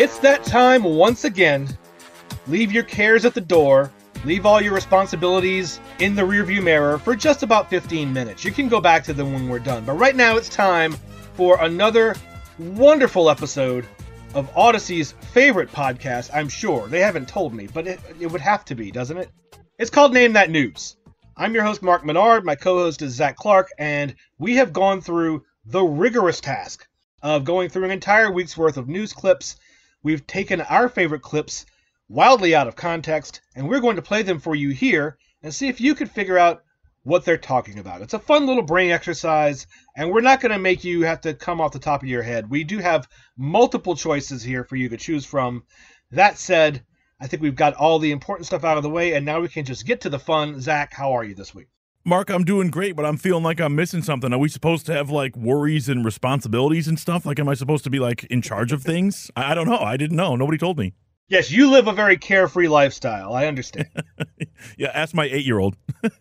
It's that time once again. Leave your cares at the door. Leave all your responsibilities in the rearview mirror for just about 15 minutes. You can go back to them when we're done. But right now, it's time for another wonderful episode of Odyssey's favorite podcast, I'm sure. They haven't told me, but it, it would have to be, doesn't it? It's called Name That News. I'm your host, Mark Menard. My co host is Zach Clark, and we have gone through the rigorous task of going through an entire week's worth of news clips. We've taken our favorite clips wildly out of context, and we're going to play them for you here and see if you can figure out what they're talking about. It's a fun little brain exercise, and we're not going to make you have to come off the top of your head. We do have multiple choices here for you to choose from. That said, I think we've got all the important stuff out of the way, and now we can just get to the fun. Zach, how are you this week? Mark, I'm doing great, but I'm feeling like I'm missing something. Are we supposed to have like worries and responsibilities and stuff? Like, am I supposed to be like in charge of things? I, I don't know. I didn't know. Nobody told me. Yes, you live a very carefree lifestyle. I understand. yeah, ask my eight year old.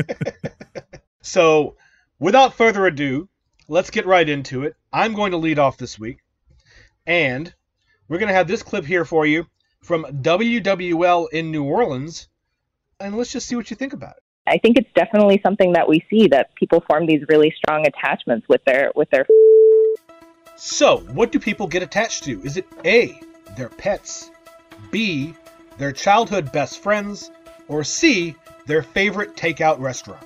so, without further ado, let's get right into it. I'm going to lead off this week, and we're going to have this clip here for you from WWL in New Orleans, and let's just see what you think about it. I think it's definitely something that we see that people form these really strong attachments with their with their. So, what do people get attached to? Is it A, their pets, B, their childhood best friends, or C, their favorite takeout restaurant?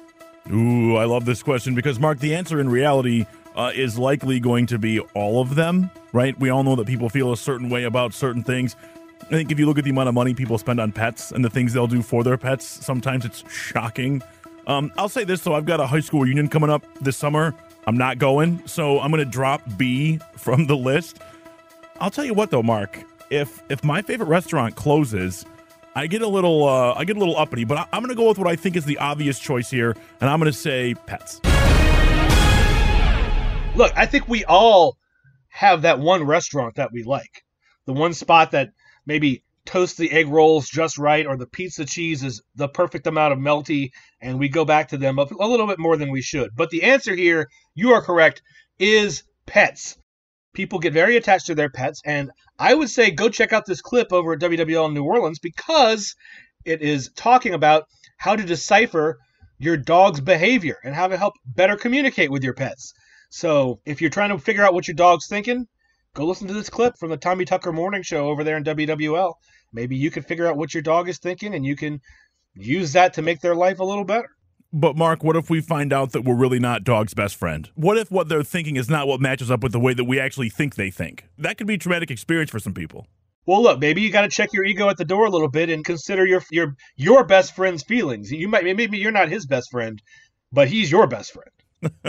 Ooh, I love this question because Mark, the answer in reality uh, is likely going to be all of them, right? We all know that people feel a certain way about certain things. I think if you look at the amount of money people spend on pets and the things they'll do for their pets, sometimes it's shocking. Um, I'll say this though, I've got a high school reunion coming up this summer. I'm not going, so I'm going to drop B from the list. I'll tell you what though, Mark, if if my favorite restaurant closes, I get a little uh, I get a little uppity, but I, I'm going to go with what I think is the obvious choice here, and I'm going to say pets. Look, I think we all have that one restaurant that we like, the one spot that maybe toast the egg rolls just right or the pizza cheese is the perfect amount of melty and we go back to them a, a little bit more than we should. But the answer here, you are correct, is pets. People get very attached to their pets and I would say go check out this clip over at WWL New Orleans because it is talking about how to decipher your dog's behavior and how to help better communicate with your pets. So, if you're trying to figure out what your dog's thinking, go listen to this clip from the Tommy Tucker Morning Show over there in WWL. Maybe you can figure out what your dog is thinking and you can use that to make their life a little better. But Mark, what if we find out that we're really not dog's best friend? What if what they're thinking is not what matches up with the way that we actually think they think? That could be a traumatic experience for some people. Well, look, maybe you got to check your ego at the door a little bit and consider your your your best friend's feelings. You might maybe you're not his best friend, but he's your best friend.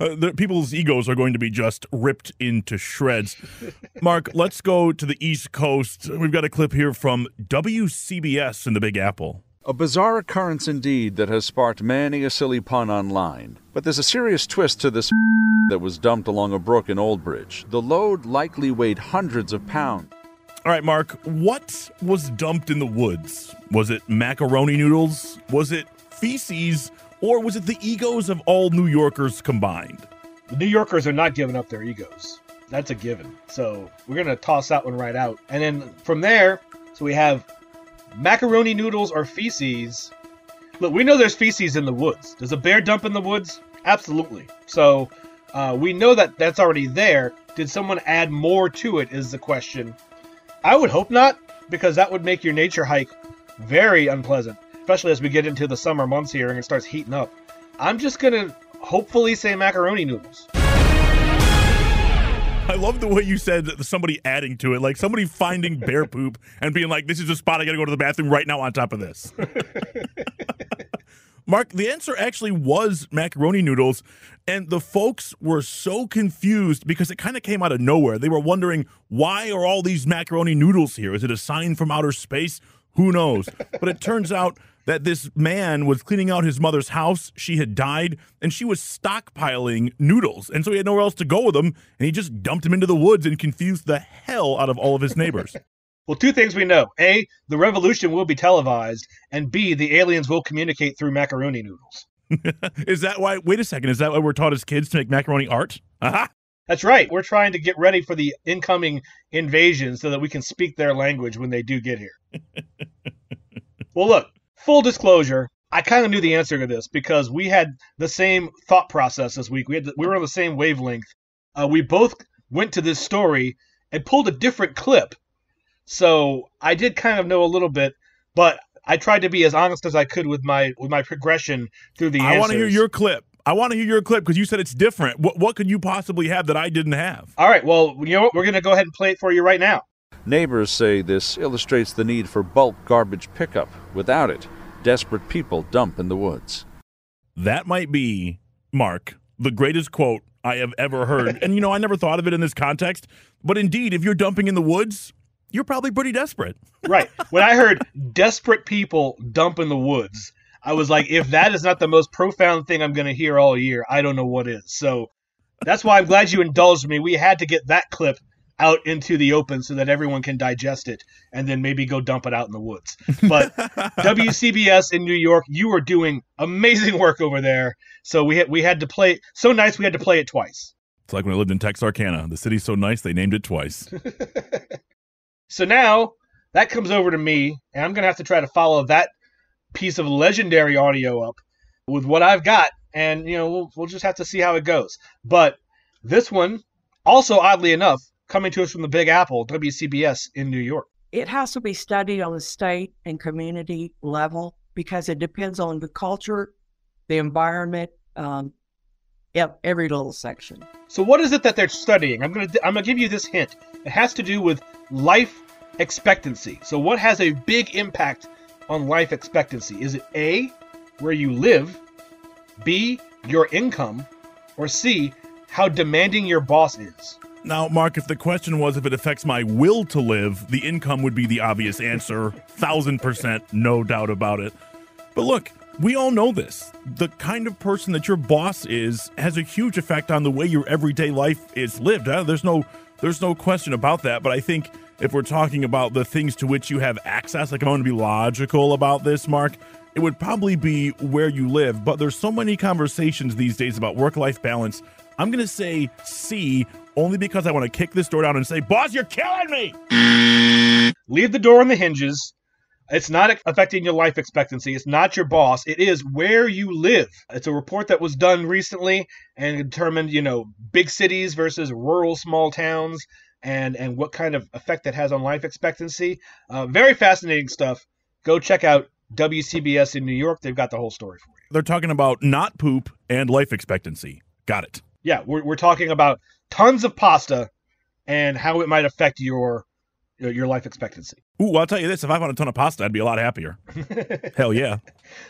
uh, people's egos are going to be just ripped into shreds. Mark, let's go to the East Coast. We've got a clip here from WCBS in the Big Apple. A bizarre occurrence indeed that has sparked many a silly pun online. But there's a serious twist to this that was dumped along a brook in Old Bridge. The load likely weighed hundreds of pounds. All right, Mark, what was dumped in the woods? Was it macaroni noodles? Was it feces? Or was it the egos of all New Yorkers combined? The New Yorkers are not giving up their egos. That's a given. So we're going to toss that one right out. And then from there, so we have macaroni noodles or feces. Look, we know there's feces in the woods. Does a bear dump in the woods? Absolutely. So uh, we know that that's already there. Did someone add more to it? Is the question. I would hope not, because that would make your nature hike very unpleasant especially as we get into the summer months here and it starts heating up. I'm just gonna hopefully say macaroni noodles. I love the way you said somebody adding to it, like somebody finding bear poop and being like, "This is a spot I got to go to the bathroom right now." On top of this, Mark, the answer actually was macaroni noodles, and the folks were so confused because it kind of came out of nowhere. They were wondering why are all these macaroni noodles here? Is it a sign from outer space? Who knows? But it turns out that this man was cleaning out his mother's house. She had died, and she was stockpiling noodles. And so he had nowhere else to go with them, and he just dumped them into the woods and confused the hell out of all of his neighbors. well, two things we know A, the revolution will be televised, and B, the aliens will communicate through macaroni noodles. is that why? Wait a second. Is that why we're taught as kids to make macaroni art? Aha! That's right. We're trying to get ready for the incoming invasion so that we can speak their language when they do get here. well, look, full disclosure, I kind of knew the answer to this because we had the same thought process this week. We had we were on the same wavelength. Uh, we both went to this story and pulled a different clip. So I did kind of know a little bit, but I tried to be as honest as I could with my with my progression through the. I want to hear your clip. I want to hear your clip because you said it's different. What what could you possibly have that I didn't have? All right. Well, you know what? We're going to go ahead and play it for you right now. Neighbors say this illustrates the need for bulk garbage pickup. Without it, desperate people dump in the woods. That might be, Mark, the greatest quote I have ever heard. and you know, I never thought of it in this context, but indeed, if you're dumping in the woods, you're probably pretty desperate. right. When I heard desperate people dump in the woods, I was like, if that is not the most profound thing I'm going to hear all year, I don't know what is. So that's why I'm glad you indulged me. We had to get that clip out into the open so that everyone can digest it and then maybe go dump it out in the woods. But WCBS in New York, you were doing amazing work over there. So we had we had to play so nice we had to play it twice. It's like when I lived in Texarkana. The city's so nice they named it twice. so now that comes over to me, and I'm gonna have to try to follow that piece of legendary audio up with what I've got, and you know we'll, we'll just have to see how it goes. But this one, also oddly enough, coming to us from the Big Apple, WCBS in New York. It has to be studied on the state and community level because it depends on the culture, the environment, um, every little section. So, what is it that they're studying? I'm gonna I'm gonna give you this hint. It has to do with life expectancy. So, what has a big impact on life expectancy? Is it A, where you live, B, your income, or C, how demanding your boss is? Now, Mark, if the question was if it affects my will to live, the income would be the obvious answer. Thousand percent, no doubt about it. But look, we all know this. The kind of person that your boss is has a huge effect on the way your everyday life is lived. Huh? There's no there's no question about that. But I think if we're talking about the things to which you have access, like I'm going to be logical about this, Mark, it would probably be where you live. But there's so many conversations these days about work life balance. I'm going to say C only because I want to kick this door down and say, Boss, you're killing me. Leave the door on the hinges. It's not affecting your life expectancy. It's not your boss. It is where you live. It's a report that was done recently and determined, you know, big cities versus rural small towns and and what kind of effect that has on life expectancy. Uh, very fascinating stuff. Go check out WCBS in New York. They've got the whole story for you. They're talking about not poop and life expectancy. Got it. Yeah, we're, we're talking about tons of pasta and how it might affect your your life expectancy. Ooh, I'll tell you this: if I found a ton of pasta, I'd be a lot happier. Hell yeah!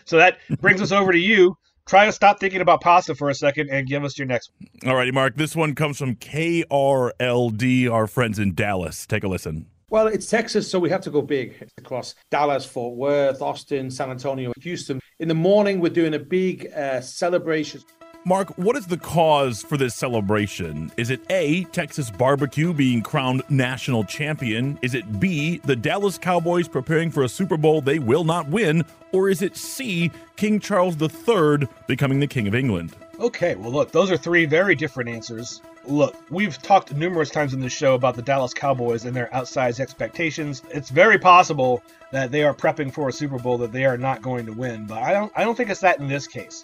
So that brings us over to you. Try to stop thinking about pasta for a second and give us your next one. All righty, Mark. This one comes from KRLD, our friends in Dallas. Take a listen. Well, it's Texas, so we have to go big across Dallas, Fort Worth, Austin, San Antonio, Houston. In the morning, we're doing a big uh, celebration. Mark, what is the cause for this celebration? Is it A, Texas barbecue being crowned national champion? Is it B, the Dallas Cowboys preparing for a Super Bowl they will not win? Or is it C, King Charles III becoming the King of England? Okay, well, look, those are three very different answers. Look, we've talked numerous times in this show about the Dallas Cowboys and their outsized expectations. It's very possible that they are prepping for a Super Bowl that they are not going to win, but I don't I don't think it's that in this case.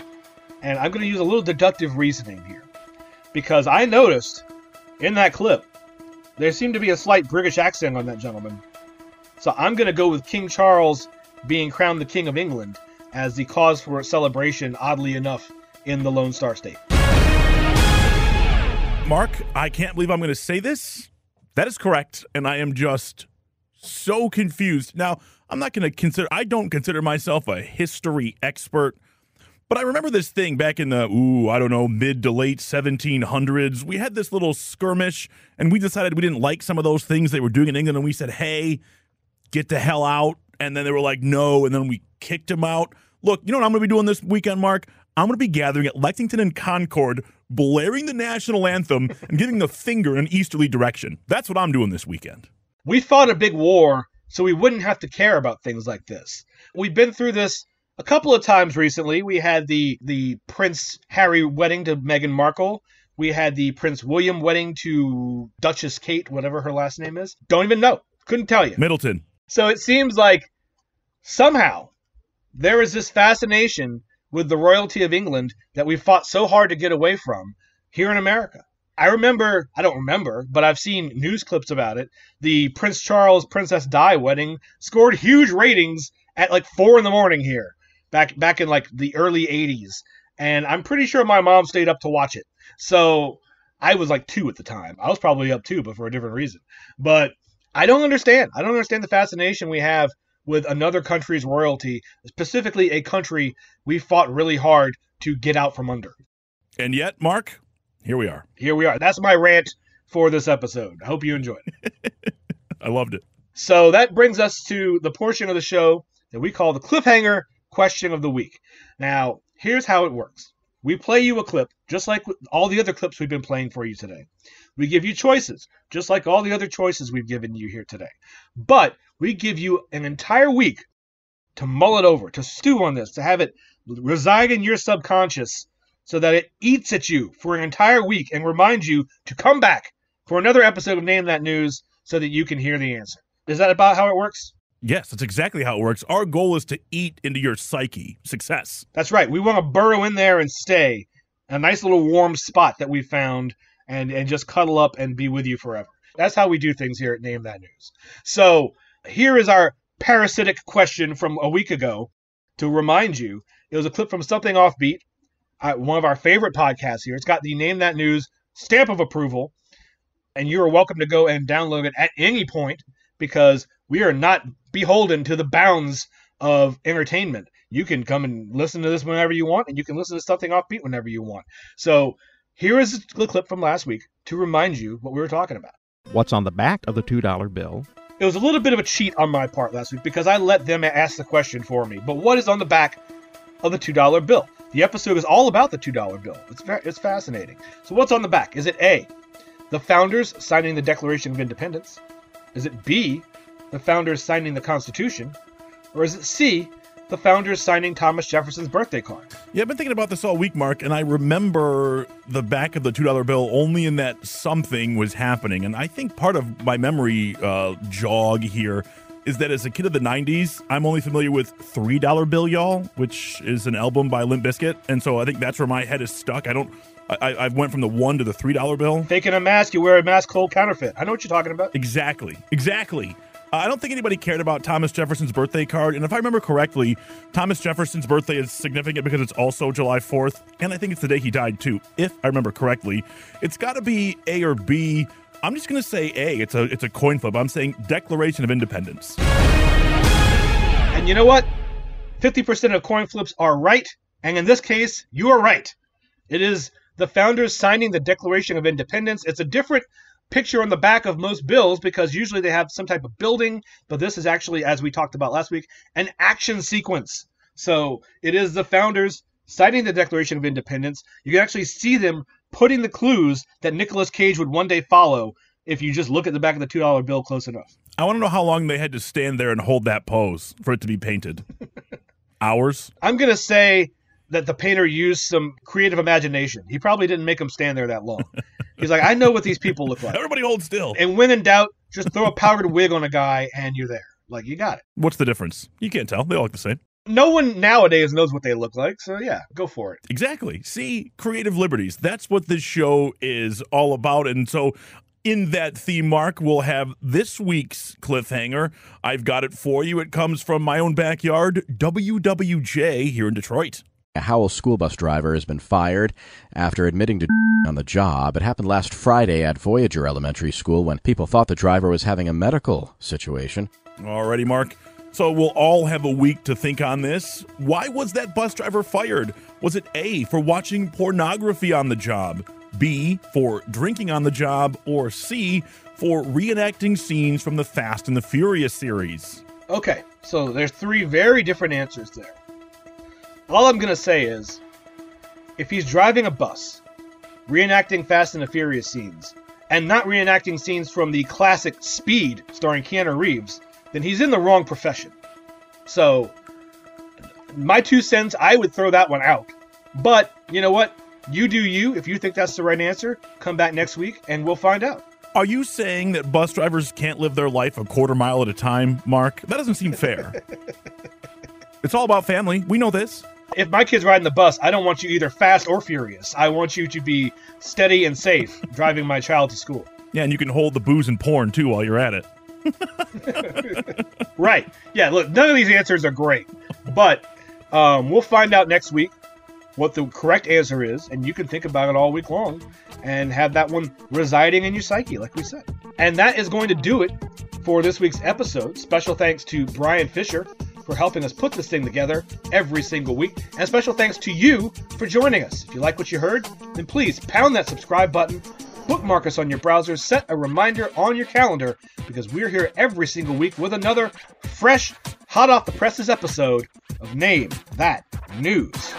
And I'm going to use a little deductive reasoning here. Because I noticed in that clip, there seemed to be a slight British accent on that gentleman. So I'm going to go with King Charles being crowned the King of England as the cause for celebration, oddly enough, in the Lone Star State. Mark, I can't believe I'm going to say this. That is correct. And I am just so confused. Now, I'm not going to consider, I don't consider myself a history expert. But I remember this thing back in the, ooh, I don't know, mid to late 1700s. We had this little skirmish, and we decided we didn't like some of those things they were doing in England, and we said, hey, get the hell out. And then they were like, no. And then we kicked them out. Look, you know what I'm going to be doing this weekend, Mark? I'm going to be gathering at Lexington and Concord, blaring the national anthem and giving the finger in an easterly direction. That's what I'm doing this weekend. We fought a big war so we wouldn't have to care about things like this. We've been through this a couple of times recently. We had the the Prince Harry wedding to Meghan Markle. We had the Prince William wedding to Duchess Kate, whatever her last name is. Don't even know. Couldn't tell you. Middleton. So it seems like somehow there is this fascination with the royalty of England that we fought so hard to get away from here in America. I remember, I don't remember, but I've seen news clips about it. The Prince Charles Princess Di wedding scored huge ratings at like four in the morning here, back back in like the early '80s, and I'm pretty sure my mom stayed up to watch it. So I was like two at the time. I was probably up too, but for a different reason. But I don't understand. I don't understand the fascination we have with another country's royalty, specifically a country we fought really hard to get out from under. And yet, Mark, here we are. Here we are. That's my rant for this episode. I hope you enjoyed it. I loved it. So that brings us to the portion of the show that we call the cliffhanger question of the week. Now, here's how it works. We play you a clip, just like all the other clips we've been playing for you today. We give you choices, just like all the other choices we've given you here today. But we give you an entire week to mull it over, to stew on this, to have it reside in your subconscious so that it eats at you for an entire week and reminds you to come back for another episode of Name That News so that you can hear the answer. Is that about how it works? Yes, that's exactly how it works. Our goal is to eat into your psyche. Success. That's right. We want to burrow in there and stay. A nice little warm spot that we found and, and just cuddle up and be with you forever. That's how we do things here at Name That News. So here is our parasitic question from a week ago to remind you. It was a clip from Something Offbeat, uh, one of our favorite podcasts here. It's got the Name That News stamp of approval, and you are welcome to go and download it at any point because we are not beholden to the bounds of entertainment. You can come and listen to this whenever you want, and you can listen to something offbeat whenever you want. So here is the clip from last week to remind you what we were talking about. What's on the back of the $2 bill? It was a little bit of a cheat on my part last week because I let them ask the question for me. But what is on the back of the $2 bill? The episode is all about the $2 bill. It's, it's fascinating. So, what's on the back? Is it A, the founders signing the Declaration of Independence? Is it B, the founders signing the Constitution? Or is it C, the founders signing Thomas Jefferson's birthday card? Yeah, I've been thinking about this all week, Mark, and I remember the back of the $2 bill only in that something was happening. And I think part of my memory uh, jog here is that as a kid of the 90s, I'm only familiar with $3 Bill Y'all, which is an album by Limp Bizkit. And so I think that's where my head is stuck. I don't. I, I went from the one to the three dollar bill. Faking a mask, you wear a mask cold counterfeit. I know what you're talking about. Exactly. Exactly. Uh, I don't think anybody cared about Thomas Jefferson's birthday card. And if I remember correctly, Thomas Jefferson's birthday is significant because it's also July 4th. And I think it's the day he died, too, if I remember correctly. It's got to be A or B. I'm just going to say A. It's a, it's a coin flip. I'm saying Declaration of Independence. And you know what? 50% of coin flips are right. And in this case, you are right. It is the founders signing the Declaration of Independence. It's a different picture on the back of most bills because usually they have some type of building, but this is actually, as we talked about last week, an action sequence. So it is the founders signing the Declaration of Independence. You can actually see them putting the clues that Nicolas Cage would one day follow if you just look at the back of the $2 bill close enough. I want to know how long they had to stand there and hold that pose for it to be painted. Hours? I'm going to say that the painter used some creative imagination. He probably didn't make them stand there that long. He's like, I know what these people look like. Everybody hold still. And when in doubt, just throw a powdered wig on a guy and you're there. Like, you got it. What's the difference? You can't tell. They all look the same. No one nowadays knows what they look like. So, yeah, go for it. Exactly. See, creative liberties. That's what this show is all about. And so, in that theme, Mark, we'll have this week's cliffhanger. I've got it for you. It comes from my own backyard, WWJ here in Detroit. A Howell school bus driver has been fired after admitting to on the job. It happened last Friday at Voyager Elementary School when people thought the driver was having a medical situation. Alrighty, Mark. So we'll all have a week to think on this. Why was that bus driver fired? Was it A, for watching pornography on the job, B, for drinking on the job, or C, for reenacting scenes from the Fast and the Furious series? Okay, so there's three very different answers there. All I'm going to say is if he's driving a bus, reenacting Fast and the Furious scenes, and not reenacting scenes from the classic Speed starring Keanu Reeves, then he's in the wrong profession. So, my two cents, I would throw that one out. But, you know what? You do you. If you think that's the right answer, come back next week and we'll find out. Are you saying that bus drivers can't live their life a quarter mile at a time, Mark? That doesn't seem fair. it's all about family. We know this. If my kid's riding the bus, I don't want you either fast or furious. I want you to be steady and safe driving my child to school. Yeah, and you can hold the booze and porn too while you're at it. right. Yeah, look, none of these answers are great. But um, we'll find out next week what the correct answer is, and you can think about it all week long and have that one residing in your psyche, like we said. And that is going to do it for this week's episode. Special thanks to Brian Fisher for helping us put this thing together every single week. And special thanks to you for joining us. If you like what you heard, then please pound that subscribe button, bookmark us on your browser, set a reminder on your calendar, because we're here every single week with another fresh, hot off the presses episode of Name That News.